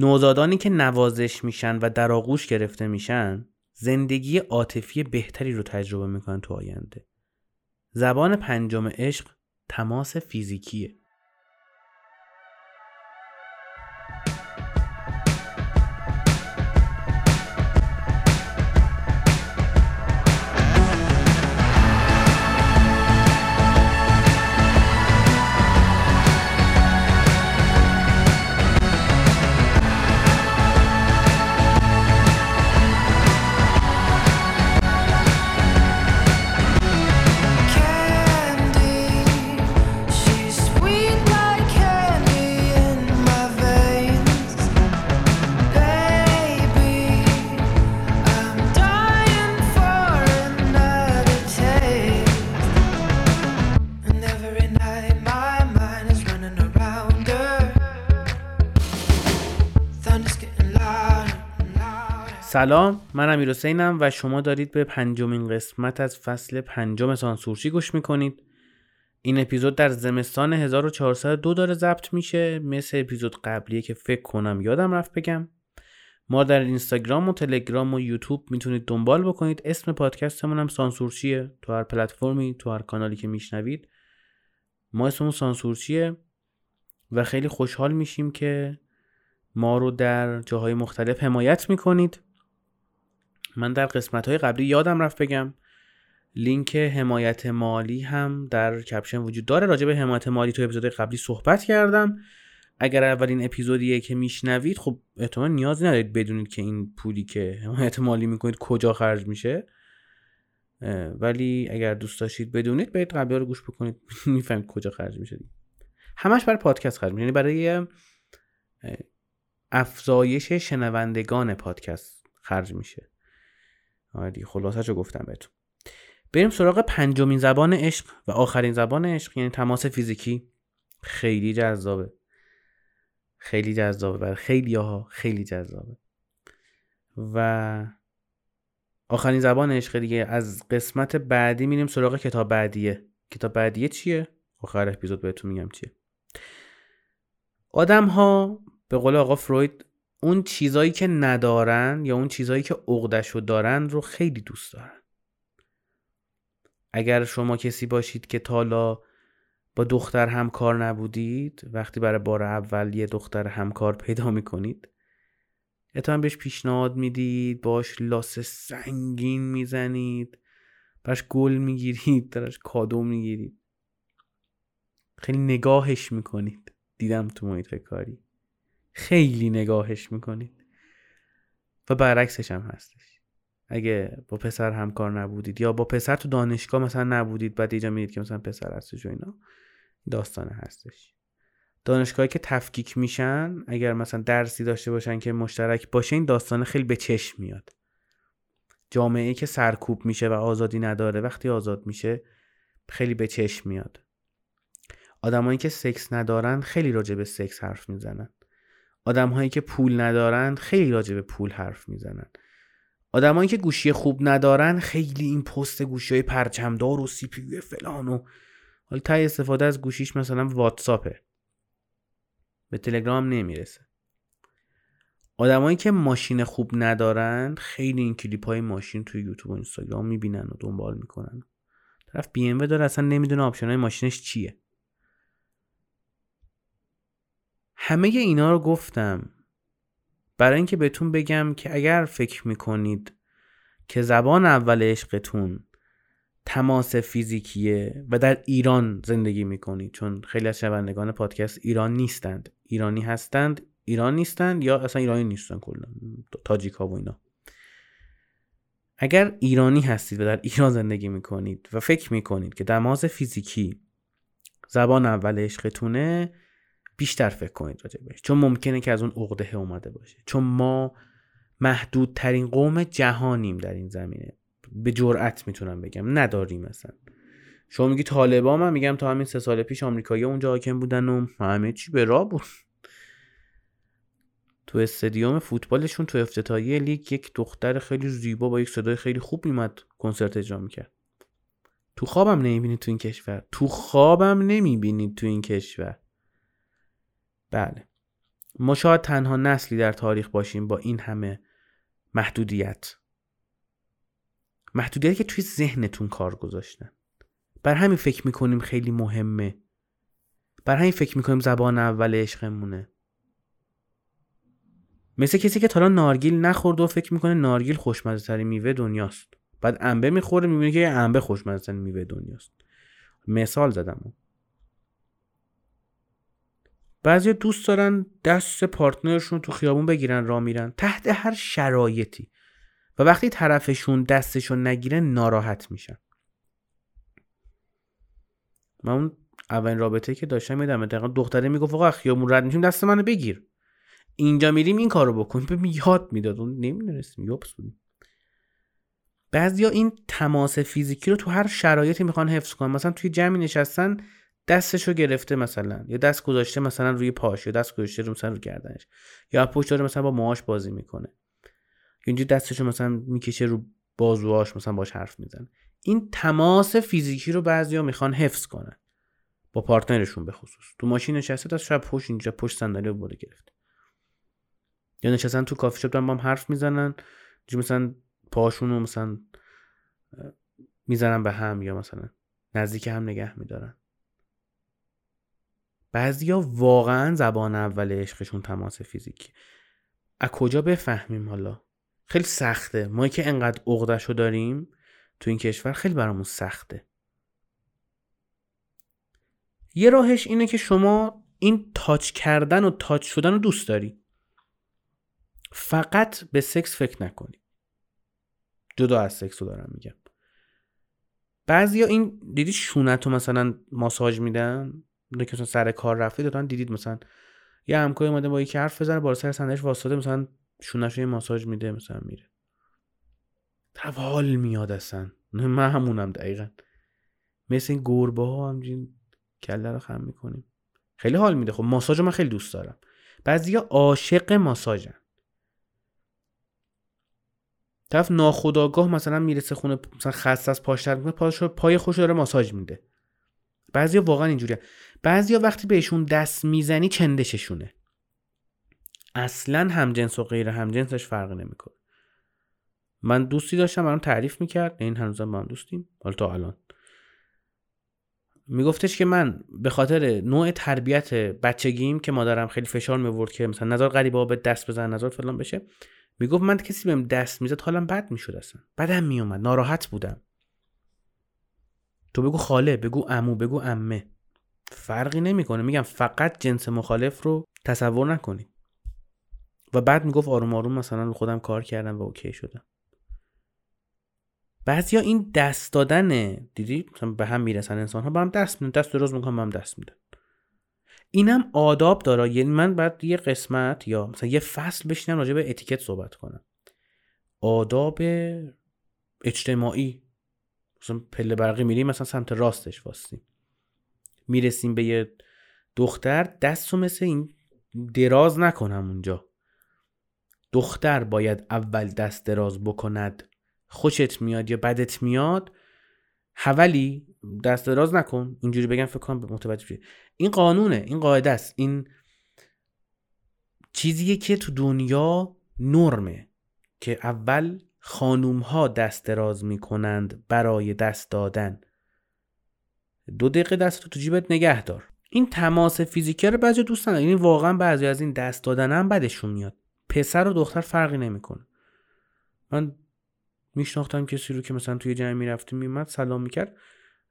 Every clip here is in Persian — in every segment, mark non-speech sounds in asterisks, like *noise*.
نوزادانی که نوازش میشن و در آغوش گرفته میشن زندگی عاطفی بهتری رو تجربه می‌کنن تو آینده. زبان پنجم عشق تماس فیزیکیه. سلام من امیر حسینم و شما دارید به پنجمین قسمت از فصل پنجم سانسورچی گوش می‌کنید. این اپیزود در زمستان 1402 داره ضبط میشه مثل اپیزود قبلیه که فکر کنم یادم رفت بگم. ما در اینستاگرام و تلگرام و یوتیوب می‌تونید دنبال بکنید. اسم پادکستمون هم سانسورچیه. تو هر پلتفرمی تو هر کانالی که میشنوید. ما اسممون سانسورچیه و خیلی خوشحال میشیم که ما رو در جاهای مختلف حمایت می‌کنید. من در قسمت های قبلی یادم رفت بگم لینک حمایت مالی هم در کپشن وجود داره. راجع به حمایت مالی تو اپیزود قبلی صحبت کردم. اگر اولین اپیزودیه که میشنوید خب احتمال نیازی ندارید بدونید که این پولی که حمایت مالی می‌کنید کجا خرج میشه. ولی اگر دوست داشتید بدونید برید قبلی رو گوش بکنید. *laughs* می‌فهمید کجا خرج میشه همش برای پادکست خرج میشه. یعنی برای افزایش شنوندگان پادکست خرج میشه. آره دیگه خلاصش گفتم بهتون. بریم سراغ پنجمین زبان عشق و آخرین زبان عشق یعنی تماس فیزیکی. خیلی جذابه. خیلی جذابه. برای خیلی ها خیلی جذابه. و آخرین زبان عشق دیگه از قسمت بعدی میریم سراغ کتاب بعدیه. کتاب بعدیه چیه؟ آخر اپیزود بهتون میگم چیه. آدم ها به قول آقا فروید اون چیزایی که ندارن یا اون چیزایی که عقدشو دارن رو خیلی دوست دارن. اگر شما کسی باشید که تالا با دختر همکار نبودید وقتی برای بار اول یه دختر همکار پیدا می‌کنید اتمن بهش پیشنهاد می‌دید باش لاس سنگین می‌زنید براش گل می‌گیرید درش کادو می‌گیرید. خیلی نگاهش می‌کنید. دیدم تو محیط کاری. خیلی نگاهش می‌کنید. و برعکسش هم هستش. اگه با پسر همکار نبودید یا با پسر تو دانشگاه مثلا نبودید بعد اینجا می‌دید که مثلا پسر هستش و اینا داستانه هستش. دانشگاهی که تفکیک میشن اگر مثلا درسی داشته باشن که مشترک باشه این داستانه خیلی به چشم میاد. جامعه که سرکوب میشه و آزادی نداره وقتی آزاد میشه خیلی به چشم میاد. آدمایی که سکس ندارن خیلی راجع به سکس حرف می‌زنن. آدم هایی که پول ندارن خیلی راجع به پول حرف می‌زنن. آدمایی که گوشی خوب ندارن خیلی این پست گوشی های پرچمدار و سی پی فلان و حالا تای استفاده از گوشیش مثلا واتساپه. به تلگرام نمی‌رسه. آدمایی که ماشین خوب ندارن خیلی این کلیپ های ماشین توی یوتیوب و اینستاگرام می‌بینن و دنبال می‌کنن. طرف بی ام داره اصلا نمی‌دونه آپشن های ماشینش چیه. همه اینا رو گفتم. برای اینکه بهتون بگم که اگر فکر می‌کنید که زبان اول عشقتون تماس فیزیکیه و در ایران زندگی می‌کنید چون خیلی از شنوندگان پادکست ایران نیستند. ایرانی هستند ایران نیستند یا اصلا ایرانی نیستن کلا تاجیکا و اینا. اگر ایرانی هستید و در ایران زندگی می‌کنید و فکر می‌کنید که تماس فیزیکی زبان اول عشقتونه بیشتر فکر کنید راجع بهش. چون ممکنه که از اون عقده اومده باشه. چون ما محدودترین قوم جهانیم در این زمینه. به جرأت می‌تونم بگم. نداریم مثلا شما میگی طالبان من میگم تا همین سه سال پیش آمریکایی اونجا حاکم بودن و همه چی به راه بود تو استادیوم فوتبالشون تو افتتاحیه لیگ یک دختر خیلی زیبا با یک صدای خیلی خوب میمد کنسرت اجرا می‌کرد. تو خوابم نمی‌بینید تو این کشور. تو خوابم نمی‌بینید تو این کشور. بله. ما شاید تنها نسلی در تاریخ باشیم با این همه محدودیت. محدودیتی که توی ذهنتون کار گذاشتن بر همین فکر می‌کنیم خیلی مهمه. بر همین فکر می‌کنیم زبان اول عشقمونه. مثل کسی که تا نارگیل نخورده و فکر می‌کنه نارگیل خوشمزه ترین میوه دنیاست. بعد انبه می‌خوره می‌بینه که انبه خوشمزه ترین میوه دنیاست. مثال زدم. بعضی دوست دارن دست پارتنرشون تو خیابون بگیرن را میرن. تحت هر شرایطی. و وقتی طرفشون دستشون نگیره ناراحت میشن. من اون اولین رابطه که داشتم میدم دقیقا دختره می‌گفت آقا خیابون رد میشیم دست منو بگیر. اینجا میریم این کارو بکن. به یاد می‌داد. اون نمی‌دونستیم. یوبس بودیم بعضیا این تماس فیزیکی رو تو هر شرایطی می‌خوان حفظ کنن. مثلا توی جمعی نشستن دستشو گرفته مثلا یا دست گذاشته مثلا روی پاش یا دست گذاشته رو مثلا رو گردنش یا پشت داره مثلا با موهاش بازی می‌کنه. اینجوری دستشو مثلا می‌کشه رو بازوهاش مثلا باش حرف می‌زنه. این تماس فیزیکی رو بعضیا می‌خوان حفظ کنن. با پارتنرشون به خصوص. تو ماشین نشسته تا شب پشت اینجا پشت صندلی رو گرفته. یا نشستن تو کافی شاپ با هم حرف می‌زنن مثلا پاشون رو مثلا می‌زنن به هم یا مثلا نزدیک هم نگه میدارن. بعضیا واقعا زبان اول عشقشون تماس فیزیکی. از کجا بفهمیم حالا؟ خیلی سخته. ما که انقدر عقدشو داریم تو این کشور خیلی برامون سخته. یه راهش اینه که شما این تاچ کردن و تاچ شدن رو دوست داری. فقط به سکس فکر نکنی. جدا از سکس رو دارم میگم. بعضیا این دیدی شونت رو مثلا ماساژ میدن؟ که مثلا سر کار رفته دادن دیدید مثلا یه همکاری اومده با یکی حرف بزنه بالا سر صندلیش واسطه مثلا شونش ماساژ میده مثلا میره. حال میاد اصلا. من همونم دقیقا. مثل این گربه ها همجین کله رو خم می‌کنیم. خیلی حال میده. خب ماساژ من خیلی دوست دارم. بعضیا عاشق ماساژن. طرف ناخداگاه مثلا می‌رسه خونه مثلا خسته از پاش می‌کنه پای خوش داره ماساژ میده. بعضیا واقعا اینجوریه. بعضیا وقتی بهشون دست می‌زنی چندششونه. اصلا همجنس و غیر همجنسش فرق نمی‌کنه. من دوستی داشتم برام تعریف می‌کرد. این هنوزم با هم دوستیم. حالا تا الان. میگفتش که من به خاطر نوع تربیت بچگیم که مادرم خیلی فشار میورد که مثلا نظر غریبه به دست بزن نظر فلان بشه. می‌گفت من کسی بهم دست می‌زد حالم بد می‌شد اصلا. بدم میومد ناراحت بودم. تو بگو خاله بگو امو بگو امه فرقی نمی‌کنه. میگم فقط جنس مخالف رو تصور نکنید و بعد می‌گفت آروم آروم مثلا خودم کار کردم و اوکی شدم. بعضیا این دست دادن دیدی؟ مثلا به هم می‌رسن انسان ها به هم دست میدن دست درست می‌کنن به هم دست میدن. اینم آداب داره. یعنی من بعد یه قسمت یا مثلا یه فصل بشینم راجع به اتیکت صحبت کنم. آداب اجتماعی. مثلا پله برقی میریم مثلا سمت راستش واستیم می‌رسیم به یه دختر دست رو مثل این دراز نکنم اونجا. دختر باید اول دست دراز بکند خوشت میاد یا بدت میاد؟ حولی دست دراز نکن اینجوری بگم فکر کنم متوجه این قانونه این قاعده است. این چیزیه که تو دنیا نرمه که اول خانوم ها دست دراز می‌کنند برای دست دادن. دو دقیقه دست تو تو جیبت نگه دار. این تماس فیزیکی رو بعضی دوست ندارن. یعنی واقعا بعضی از این دست دادن هم بدشون میاد. پسر و دختر فرقی نمی‌کنه. من میشناختم کسی رو که مثلا توی جمع می‌رفتی میومد سلام می‌کرد.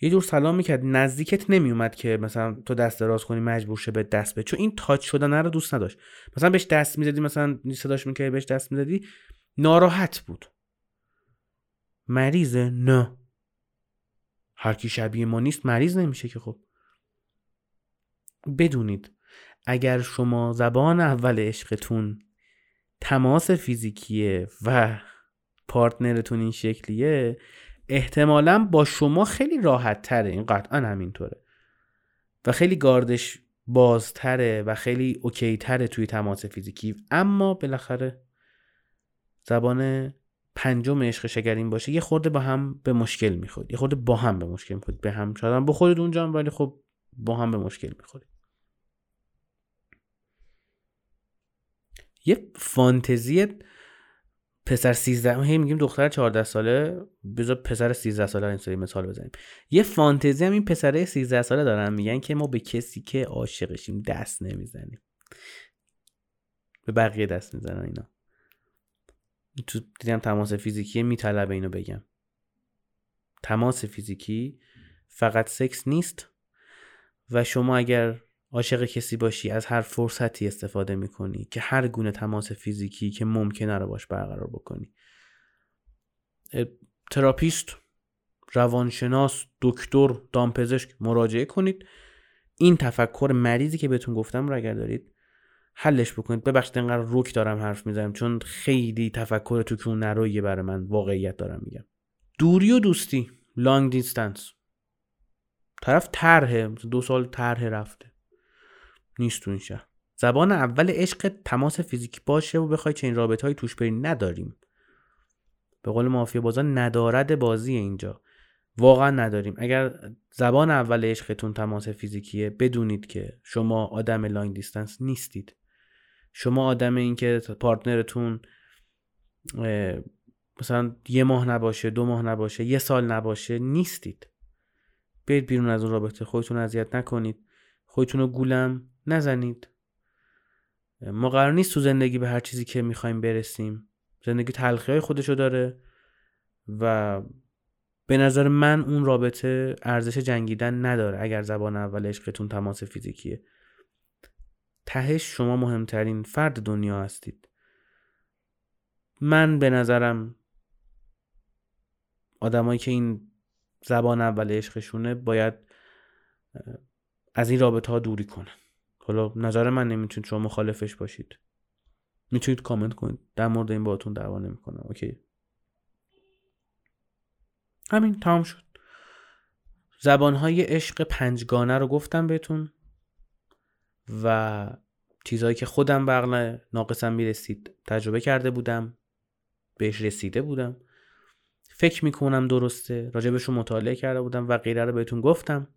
یه جور سلام می‌کرد. نزدیکت نمیومد که مثلا تو دست دراز کنی مجبور شه به دست به چون این تاچ شدن رو دوست نداشت. مثلا بهش دست می‌زدی مثلا صداش می‌کردی بهش دست می‌زدی ناراحت بود. مریضه نه. هر کی شبیه ما نیست مریض نمیشه که خب. بدونید اگر شما زبان اول عشقتون تماس فیزیکیه و پارتنرتون این شکلیه احتمالا با شما خیلی راحت تره این قطعا همینطوره. و خیلی گاردش بازتره و خیلی اوکی تره توی تماس فیزیکی. اما بالاخره زبان پنجم عشق شگرین باشه یه خورده با هم به مشکل می‌خورد یه خورده با هم به مشکل می‌خورد به هم شاید هم بخورید اونجا ولی خب با هم به مشکل می‌خورید. یه فانتزی پسر 13 هی میگیم دختر 14 ساله. بذار پسر 13 ساله این مثال بزنیم. یه فانتزی هم این پسره 13 ساله دارن. میگن که ما به کسی که عاشقشیم دست نمی‌زنیم. به بقیه دست می‌زنن اینا. تو دیدم تماس فیزیکی میطلبه اینو بگم. تماس فیزیکی فقط سکس نیست و شما اگر عاشق کسی باشی از هر فرصتی استفاده می‌کنی که هر گونه تماس فیزیکی که ممکنه رو باش برقرار بکنی. تراپیست روانشناس دکتر دامپزشک مراجعه کنید. این تفکر مریضی که بهتون گفتم رو اگر دارید حلش بکنید. ببخشید اینقدر رک دارم حرف می‌زنم چون خیلی تفکر تو که نرویه برای من واقعیت دارم میگم. دوری و دوستی long distance طرف طرحه دو سال طرح رفته. نیست تو این شهر. زبان اول عشق تماس فیزیکی باشه و بخوای چنین رابطه های توش بری نداریم. به قول مافیا بازا ندارد بازی اینجا. واقعا نداریم. اگر زبان اول عشقتون تماس فیزیکیه بدونید که شما آدم لانگ دیستنس نیستید. شما آدم این که پارتنرتون مثلا یه ماه نباشه دو ماه نباشه یه سال نباشه نیستید. بیاید بیرون از اون رابطه خودتون اذیت نکنید. خودتون رو گولم نزنید. ما قرار نیست تو زندگی به هر چیزی که می‌خوایم برسیم. زندگی تلخی های خودشو داره و به نظر من اون رابطه ارزش جنگیدن نداره اگر زبان اول عشقتون تماس فیزیکیه. تهش شما مهمترین فرد دنیا هستید. من به نظرم آدمایی که این زبان اول عشقشونه باید از این رابطه ها دوری کنن. حالا نظر من نمی‌تونید شما مخالفش باشید. می‌تونید کامنت کنید. در مورد این باهاتون دعوا نمی‌کنم. اوکی. همین تمام شد. زبانهای عشق پنجگانه رو گفتم بهتون. و چیزهایی که خودم بغل ناقصم می‌رسید تجربه کرده بودم بهش رسیده بودم. فکر می‌کنم درسته. راجبش رو مطالعه کرده بودم و غیره رو بهتون گفتم.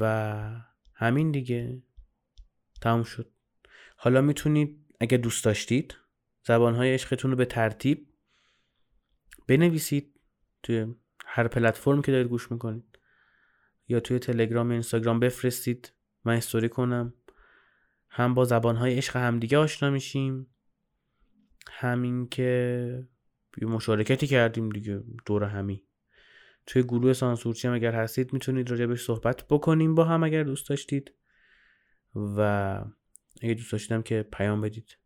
و همین دیگه. تموم شد. حالا می‌تونید اگه دوست داشتید زبانهای عشقتون رو به ترتیب بنویسید. توی هر پلتفرم که دارید گوش می‌کنید. یا توی تلگرام اینستاگرام بفرستید. من استوری کنم. هم با زبانهای عشق همدیگه آشنا میشیم. همین که مشارکتی کردیم دیگه دور همی. توی گروه سانسورچی هم اگر هستید می‌تونید راجبش صحبت بکنیم. با هم اگر دوست داشتید. و اگه دوست داشتیدم که پیام بدید.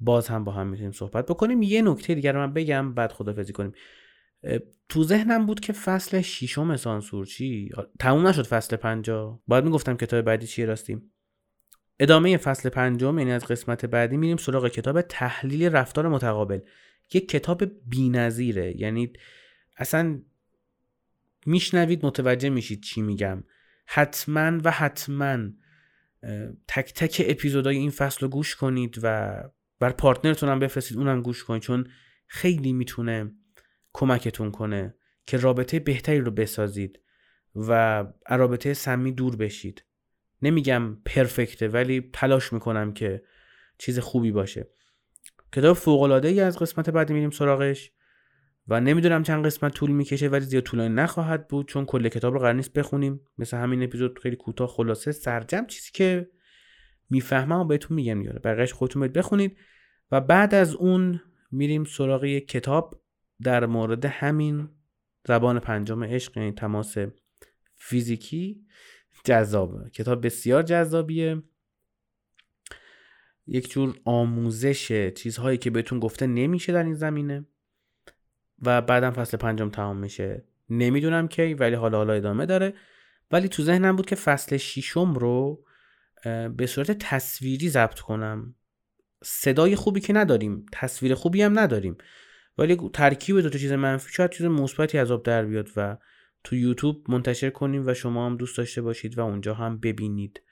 باز هم با هم می‌تونیم صحبت بکنیم. یه نکته دیگر من بگم بعد خدافزی کنیم. تو ذهنم بود که فصل ششم سانسورچی تموم نشد فصل پنجا. باید می‌گفتم کتاب بعدی چیه راستیم. ادامه فصل پنجم یعنی از قسمت بعدی میریم سراغ کتاب تحلیل رفتار متقابل. یک کتاب بینظیره. یعنی اصلا میشنوید متوجه میشید چی میگم. حتما و حتما تک تک اپیزودهای این فصل رو گوش کنید و بر پارتنرتون هم بفرستید اونم گوش کنید. چون خیلی می‌تونه کمکتون کنه که رابطه بهتری رو بسازید و رابطه سمی دور بشید. نمیگم پرفکته ولی تلاش می‌کنم که چیز خوبی باشه. کتاب فوق ای از قسمت بعدی میریم سراغش و نمی‌دونم چند قسمت طول می‌کشه ولی زیاد طولانی نخواهد بود چون کل کتاب رو قرار نیست بخونیم. مثل همین اپیزود خیلی کوتاه خلاصه سرجم چیزی که می‌فهمم و بهتون میگم یاره بقیش خودتون بخونید. و بعد از اون میریم سراغ یک کتاب. در مورد همین زبان پنجم عشق یعنی تماس فیزیکی جذابه. کتاب بسیار جذابیه. یک جور آموزش چیزهایی که بهتون گفته نمیشه در این زمینه و بعدم فصل پنجم تمام میشه. نمی‌دونم کی ولی حالا حالا ادامه داره. ولی تو ذهنم بود که فصل ششم رو به صورت تصویری ضبط کنم. صدای خوبی که نداریم تصویر خوبی هم نداریم. ولی ترکیب دو تا چیز منفی شاید چیز مثبتی از آب در بیاد و تو یوتیوب منتشر کنیم و شما هم دوست داشته باشید و اونجا هم ببینید.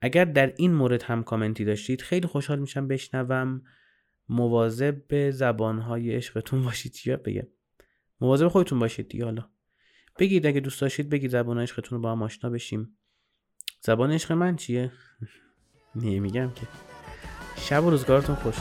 اگر در این مورد هم کامنتی داشتید خیلی خوشحال میشم بشنوم. مواظب به زبانهای عشقتون باشید. یا بگم؟ مواظب خودتون باشید دیگه حالا. بگید اگه دوست داشتید بگید زبان عشقتون رو با هم آشنا بشیم. زبان عشق من چیه؟ *laughs* نمیگم که. شب و روزگارتون خوش.